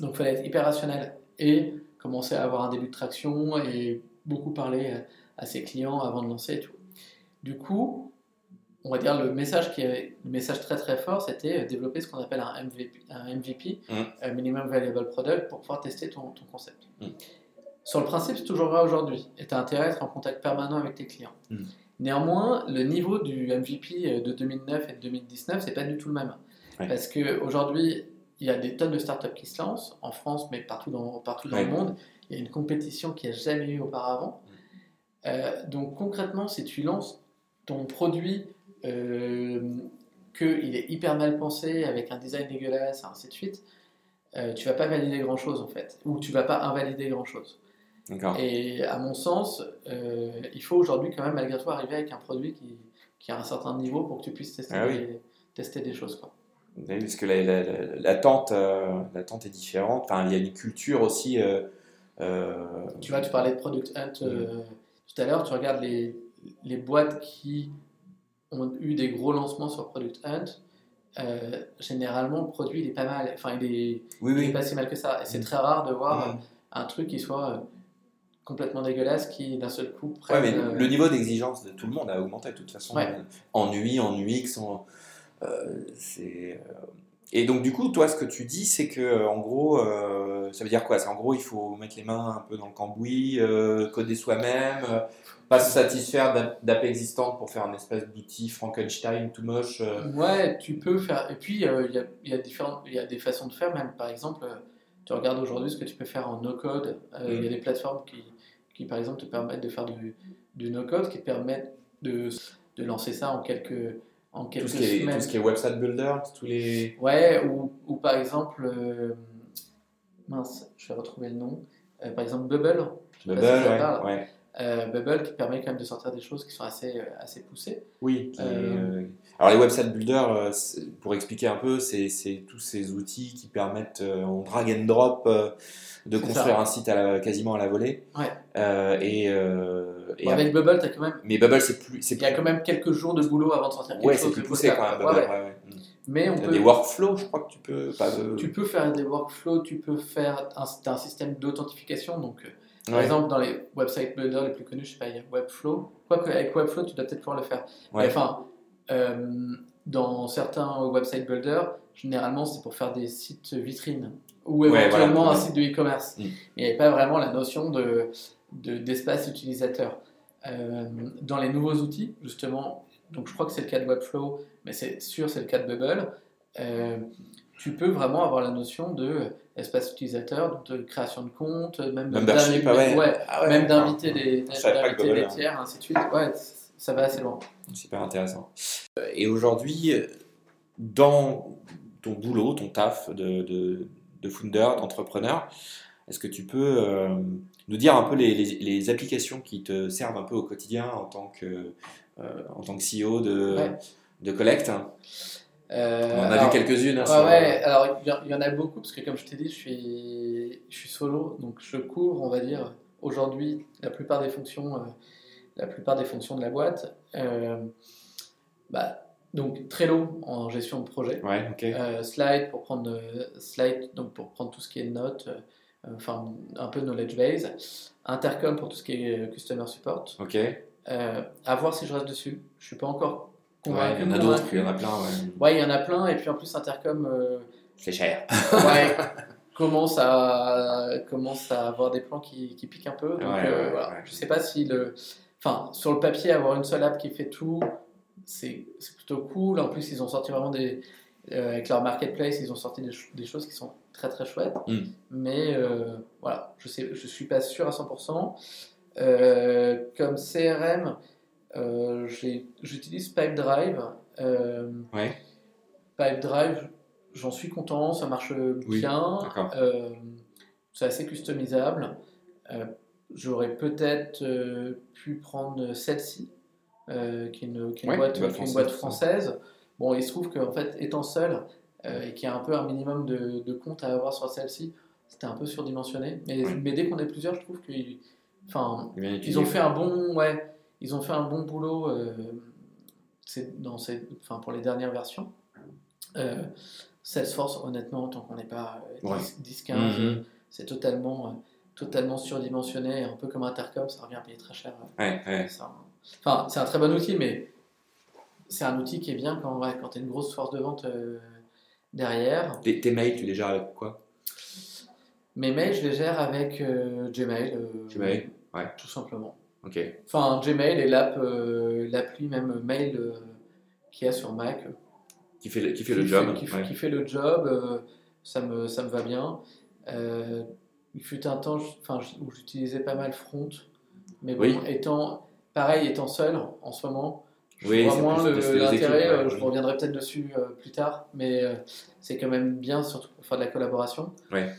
Speaker 2: Donc, il fallait être hyper rationnel et commencer à avoir un début de traction et beaucoup parler à, à ses clients avant de lancer et tout. Du coup, on va dire le message qui est le message très très fort, c'était développer ce qu'on appelle un MVP, un MVP
Speaker 1: Mm.
Speaker 2: un minimum valuable product, pour pouvoir tester ton, ton concept.
Speaker 1: Mm.
Speaker 2: Sur le principe, c'est toujours vrai aujourd'hui. Et tu as intérêt à être en contact permanent avec tes clients.
Speaker 1: Mm.
Speaker 2: Néanmoins, le niveau du MVP de 2009 et de 2019, c'est pas du tout le même.
Speaker 1: Ouais.
Speaker 2: Parce qu'aujourd'hui, il y a des tonnes de startups qui se lancent, en France, mais partout dans, partout dans
Speaker 1: Ouais.
Speaker 2: le monde. Il y a une compétition qui a jamais eu auparavant. Euh, donc concrètement, si tu lances ton produit, euh, qu'il est hyper mal pensé, avec un design dégueulasse, ainsi de suite, euh, tu vas pas valider grand chose en fait, ou tu vas pas invalider grand chose. Et à mon sens, euh, il faut aujourd'hui quand même malgré tout arriver avec un produit qui, qui a un certain niveau pour que tu puisses tester,
Speaker 1: Ah oui.
Speaker 2: des, tester des choses. Quoi.
Speaker 1: Oui, Parce que la- la- la- l'attente euh, l'attente est différente. Enfin, il y a une culture aussi. euh, euh,
Speaker 2: Tu vois, tu parlais de Product Hunt euh, tout à l'heure, tu regardes les, les boîtes qui ont eu des gros lancements sur Product Hunt. généralement, le produit il est pas mal, enfin il est,
Speaker 1: Oui,
Speaker 2: il est pas si mal que ça. Et c'est
Speaker 1: Mm.
Speaker 2: très rare de voir
Speaker 1: Mm.
Speaker 2: un truc qui soit complètement dégueulasse, qui d'un seul coup
Speaker 1: Ouais, mais
Speaker 2: euh,
Speaker 1: le niveau d'exigence de tout le monde a augmenté de toute façon.
Speaker 2: Ouais.
Speaker 1: En UI, en UX, en, euh, c'est. euh, et donc du coup, toi, ce que tu dis, c'est que en gros, euh, ça veut dire quoi? C'est en gros, il faut mettre les mains un peu dans le cambouis, euh, coder soi-même, euh, pas se satisfaire d'app- d'app existantes pour faire un espèce d'outil Frankenstein tout moche. euh.
Speaker 2: Ouais, tu peux faire. Et puis, euh, il y, a, il y, a différentes- il y a des façons de faire, même par exemple, euh, tu regardes aujourd'hui ce que tu peux faire en no-code. Euh, Il y a
Speaker 1: Mm.
Speaker 2: des plateformes qui, qui, par exemple, te permettent de faire du, du no-code, qui te permettent de, de lancer ça en quelques, en
Speaker 1: Tout
Speaker 2: quelques
Speaker 1: ce, qui est,
Speaker 2: semaines.
Speaker 1: tout ce qui est website builder, tous les.
Speaker 2: Ouais, ou, ou par exemple, euh, mince, je vais retrouver le nom. Euh, par exemple, Bubble.
Speaker 1: Bubble,
Speaker 2: pas si
Speaker 1: ouais.
Speaker 2: Euh, Bubble qui permet quand même de sortir des choses qui sont assez, euh, assez poussées.
Speaker 1: Oui. qui
Speaker 2: Euh,
Speaker 1: Alors les website builders, pour expliquer un peu, c'est tous ces outils qui permettent en drag and drop de construire
Speaker 2: ça.
Speaker 1: un site à la- quasiment à la volée.
Speaker 2: Ouais.
Speaker 1: Euh, et,
Speaker 2: avec Bubble, t'as quand même,
Speaker 1: mais Bubble, c'est plus, c'est
Speaker 2: il y a quand même quelques jours de boulot avant de sortir quelque
Speaker 1: ouais,
Speaker 2: chose
Speaker 1: c'est plus poussé quand même.
Speaker 2: Ouais,
Speaker 1: Bubble,
Speaker 2: ouais.
Speaker 1: ouais, ouais.
Speaker 2: Mais on peut,
Speaker 1: des workflows, je crois que tu peux. Pas de...
Speaker 2: tu peux faire des workflows, tu peux faire un, un système d'authentification. Donc, par
Speaker 1: Ouais.
Speaker 2: exemple, dans les website builders les plus connus, je sais pas, il y a Webflow. Quoique avec Webflow, tu dois peut-être pouvoir le faire.
Speaker 1: Ouais.
Speaker 2: Mais enfin, euh, dans certains website builders, généralement, c'est pour faire des sites vitrines ou éventuellement
Speaker 1: voilà.
Speaker 2: un site de e-commerce.
Speaker 1: Mm.
Speaker 2: Mais il n'y avait pas vraiment la notion de, de- d'espace utilisateur. Euh, dans les nouveaux outils, justement, donc je crois que c'est le cas de Webflow, mais c'est sûr, c'est le cas de Bubble. euh, tu peux vraiment avoir la notion de espace utilisateur, de création de compte, même
Speaker 1: Membership,
Speaker 2: d'inviter-
Speaker 1: ah ouais.
Speaker 2: ouais,
Speaker 1: Ah ouais,
Speaker 2: même
Speaker 1: d'accord.
Speaker 2: d'inviter des, tiers, ainsi de suite. Ouais, ça va assez loin.
Speaker 1: Super intéressant. Euh, Et aujourd'hui, euh, dans ton boulot, ton taf de, de, de founder, d'entrepreneur, est-ce que tu peux euh, nous dire un peu les, les- les applications qui te servent un peu au quotidien en tant que, euh, en tant que CEO de,
Speaker 2: Ouais.
Speaker 1: de Collect?
Speaker 2: Euh,
Speaker 1: On en a
Speaker 2: alors-
Speaker 1: vu quelques-unes. hein,
Speaker 2: Ouais,
Speaker 1: sur-
Speaker 2: ouais, alors il y en- il y, en a beaucoup parce que comme je t'ai dit, je suis, je suis solo, donc je couvre, on va dire, aujourd'hui la plupart des fonctions, euh, la plupart des fonctions de la boîte. Euh, bah, donc Trello en gestion de projet,
Speaker 1: Ouais, ok.
Speaker 2: Euh, Slide pour prendre euh, Slide donc pour prendre tout ce qui est notes, euh, enfin un peu knowledge base, Intercom pour tout ce qui est euh, customer support.
Speaker 1: Ok.
Speaker 2: Euh, à voir si je reste dessus. Je suis pas encore
Speaker 1: Ouais, il y en a d'autres, il y en a plein. Ouais.
Speaker 2: Ouais, il y en a plein, et puis en plus, Intercom euh,
Speaker 1: C'est cher.
Speaker 2: ouais, commence, à, commence à avoir des plans qui, qui piquent un peu. Donc, euh, voilà. Je sais pas si le. Enfin, sur le papier, avoir une seule app qui fait tout, c'est c'est plutôt cool. En plus, ils ont sorti vraiment des. euh, avec leur marketplace, ils ont sorti des, ch- des choses qui sont très très chouettes.
Speaker 1: Mm.
Speaker 2: Mais euh, voilà, je sais, je suis pas sûr à 100%. Euh, comme CRM, j'utilise Pipedrive. Euh,
Speaker 1: Ouais.
Speaker 2: Pipedrive, j'en suis content, ça marche bien. Euh, c'est assez customisable. Euh, J'aurais peut-être euh, pu prendre celle-ci, euh, qui est une, qui est une
Speaker 1: Ouais,
Speaker 2: boîte, une
Speaker 1: française,
Speaker 2: boîte
Speaker 1: ça.
Speaker 2: française. Bon, il se trouve qu'en fait, étant seul euh, et qu'il y a un peu un minimum de, de comptes à avoir sur celle-ci, c'était un peu surdimensionné. Mais, dès qu'on est plusieurs, je trouve qu'ils enfin, ils ont fait un bon, ouais, ils ont fait un bon boulot euh, c'est dans ces, enfin, pour les dernières versions. Euh, Salesforce, honnêtement, tant qu'on n'est pas euh,
Speaker 1: Ouais.
Speaker 2: 10-15,
Speaker 1: Mhm.
Speaker 2: c'est totalement, euh, totalement surdimensionné, un peu comme Intercom, ça revient à payer très cher. euh,
Speaker 1: Ouais, ouais.
Speaker 2: ça. Enfin, c'est un très bon outil, mais c'est un outil qui est bien quand, ouais, quand tu as une grosse force de vente euh, derrière.
Speaker 1: Tes, tes mails, tu les gères avec quoi?
Speaker 2: Mes mails, je les gère avec euh, Gmail. euh,
Speaker 1: Gmail, ouais.
Speaker 2: Tout simplement.
Speaker 1: Ok.
Speaker 2: Enfin, Gmail et l'app, euh, l'appli même mail euh, qu'il y a sur Mac. euh,
Speaker 1: Qui fait, le- qui fait le job
Speaker 2: qui,
Speaker 1: ouais.
Speaker 2: qui fait le job, euh, ça, me, ça me va bien. Euh, il fut un temps où j'utilisais pas mal Front, mais bon,
Speaker 1: Oui.
Speaker 2: étant, pareil, étant seul en ce moment, je
Speaker 1: Oui,
Speaker 2: vois moins l'intérêt,
Speaker 1: équipes, ouais.
Speaker 2: euh, je reviendrai peut-être dessus euh, plus tard, mais euh, c'est quand même bien, surtout pour faire de la collaboration.
Speaker 1: Ouais.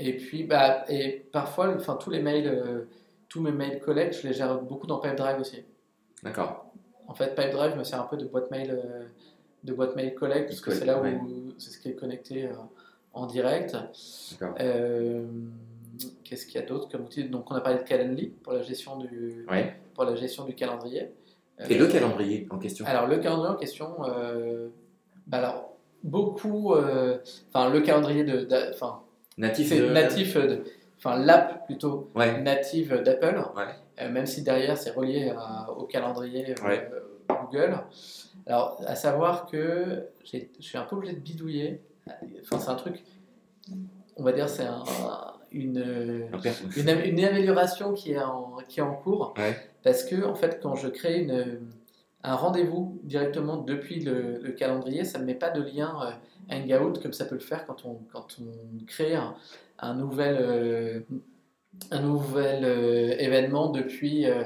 Speaker 2: Et puis, bah, et parfois, enfin, tous les mails, euh, tous mes mails collect, je les gère beaucoup dans Pipedrive aussi.
Speaker 1: D'accord.
Speaker 2: En fait, Pipedrive me sert un peu de boîte mail, euh, de boîte mail collect, parce que c'est là où c'est ce qui est connecté euh, en direct.
Speaker 1: D'accord.
Speaker 2: Euh, Qu'est-ce qu'il y a d'autre comme outil? Donc, on a parlé de Calendly pour la gestion du,
Speaker 1: Ouais.
Speaker 2: pour la gestion du calendrier.
Speaker 1: Et le calendrier en question?
Speaker 2: Alors, le calendrier en question, bah alors, beaucoup, enfin, le calendrier de, enfin,
Speaker 1: Natif
Speaker 2: c'est
Speaker 1: de-
Speaker 2: natif, de- enfin, l'app plutôt
Speaker 1: Ouais.
Speaker 2: native d'Apple,
Speaker 1: Ouais.
Speaker 2: euh, même si derrière c'est relié à- au calendrier euh. Google. Alors, à savoir que je suis un peu obligé de bidouiller. Enfin, c'est un truc, on va dire, c'est un- une,
Speaker 1: Un
Speaker 2: une, une amélioration qui est en, qui est en cours. Parce que, en fait, quand je crée une, un rendez-vous directement depuis le, le calendrier, ça ne met pas de lien euh, Hangout comme ça peut le faire quand on, quand on crée un, un nouvel, euh, un nouvel euh, événement depuis, euh,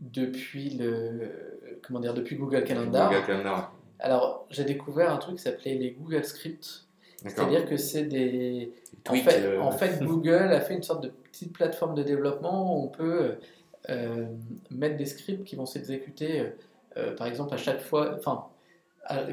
Speaker 2: depuis, le, comment dire, depuis Google Calendar.
Speaker 1: Google Calendar.
Speaker 2: Alors, j'ai découvert un truc qui s'appelait les Google Scripts. C'est-à-dire que c'est des, en fait,
Speaker 1: euh,
Speaker 2: en fait, Google a fait une sorte de petite plateforme de développement où on peut euh, mettre des scripts qui vont s'exécuter, euh, euh, par exemple, à chaque fois, enfin,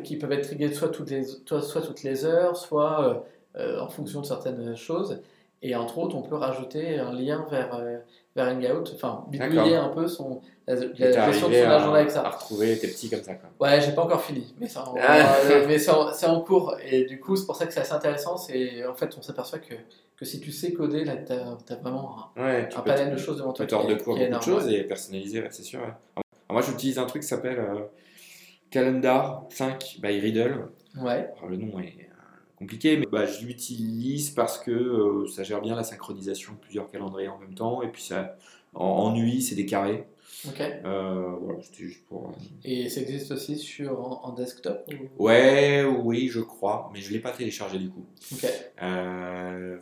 Speaker 2: qui peuvent être triggerés soit toutes les, soit, soit toutes les heures, soit euh, euh, en fonction de certaines choses. Et entre autres, on peut rajouter un lien vers, euh, vers Hangout, enfin, bidouiller un peu son, la, la gestion de son
Speaker 1: à,
Speaker 2: agenda avec ça.
Speaker 1: à retrouver tes petits comme ça. Quoi.
Speaker 2: Ouais, j'ai pas encore fini, mais c'est en,
Speaker 1: Ah.
Speaker 2: euh, mais c'est en, c'est en cours. Et du coup, c'est pour ça que c'est assez intéressant. C'est en fait, on s'aperçoit que, que si tu sais coder, là, t'as as vraiment
Speaker 1: Ouais, tu
Speaker 2: un, un
Speaker 1: peux
Speaker 2: panel de choses devant
Speaker 1: tu peux
Speaker 2: toi.
Speaker 1: te
Speaker 2: qui
Speaker 1: de cours beaucoup de choses et personnaliser, ouais, c'est sûr. ouais. Alors, moi, j'utilise un truc qui s'appelle euh, Calendar 5 by Riddle.
Speaker 2: Ouais,
Speaker 1: Alors, le nom est euh, compliqué, mais bah, je l'utilise parce que euh, ça gère bien la synchronisation de plusieurs calendriers en même temps. Et puis, ça, en, en UI, c'est des carrés.
Speaker 2: Ok.
Speaker 1: Euh, voilà, c'était juste pour. euh,
Speaker 2: Et ça existe aussi sur, en, en desktop ou-
Speaker 1: Ouais, oui, je crois, mais je ne l'ai pas téléchargé du coup.
Speaker 2: Ok.
Speaker 1: Euh,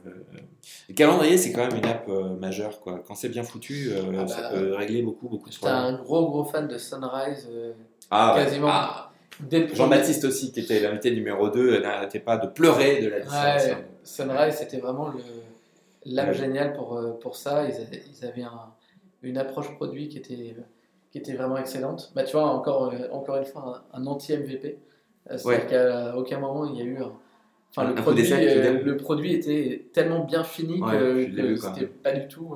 Speaker 1: le calendrier, c'est quand même une app majeure. Quoi. Quand c'est bien foutu,
Speaker 2: Ah bah,
Speaker 1: ça peut régler beaucoup, beaucoup de problèmes.
Speaker 2: un gros, gros fan de Sunrise.
Speaker 1: Ah, ouais.
Speaker 2: quasiment.
Speaker 1: Ah, Jean-Baptiste aussi, qui était l'invité numéro 2, n'arrêtait pas de pleurer de la.
Speaker 2: Ouais, Sunrise, c'était vraiment l'app
Speaker 1: Ouais.
Speaker 2: géniale pour, pour ça. Ils avaient un- une approche produit qui était, qui était vraiment excellente. Bah, tu vois, encore, euh, encore une fois, un, un anti-MVP. Euh, C'est-à-dire
Speaker 1: Ouais.
Speaker 2: qu'à aucun moment il y a eu un. Enfin, le,
Speaker 1: un
Speaker 2: produit, euh, le produit était tellement bien fini
Speaker 1: Ouais,
Speaker 2: que, que c'était pas du tout,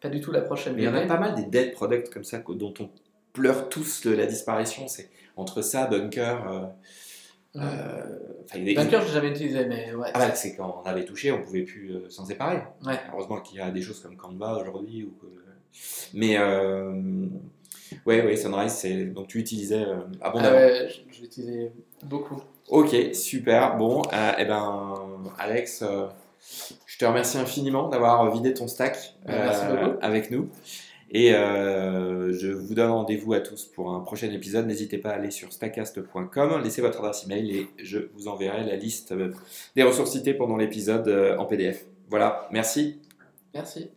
Speaker 2: pas du tout l'approche
Speaker 1: Mais il y en a
Speaker 2: MVP.
Speaker 1: pas mal des dead products comme ça, dont on pleure tous de la disparition. C'est entre ça, Bunker. euh, euh,
Speaker 2: Bunker, j'ai jamais utilisé, mais ouais.
Speaker 1: Ah bah, c'est quand on avait touché, on pouvait plus euh, s'en séparer.
Speaker 2: Ouais.
Speaker 1: Heureusement qu'il y a des choses comme Canva aujourd'hui. Ou que- Mais euh, ouais, ouais, Sunrise, c'est donc tu utilisais euh,
Speaker 2: Ah
Speaker 1: abondamment.
Speaker 2: ouais, je, je l'utilisais beaucoup.
Speaker 1: Ok, super. Bon, euh, eh ben, Alex, euh, je te remercie infiniment d'avoir vidé ton stack
Speaker 2: beaucoup.
Speaker 1: avec nous. Et euh, je vous donne rendez-vous à tous pour un prochain épisode. N'hésitez pas à aller sur stackcast.com, laissez votre adresse email et je vous enverrai la liste des ressources citées pendant l'épisode en PDF. Voilà, merci.
Speaker 2: Merci.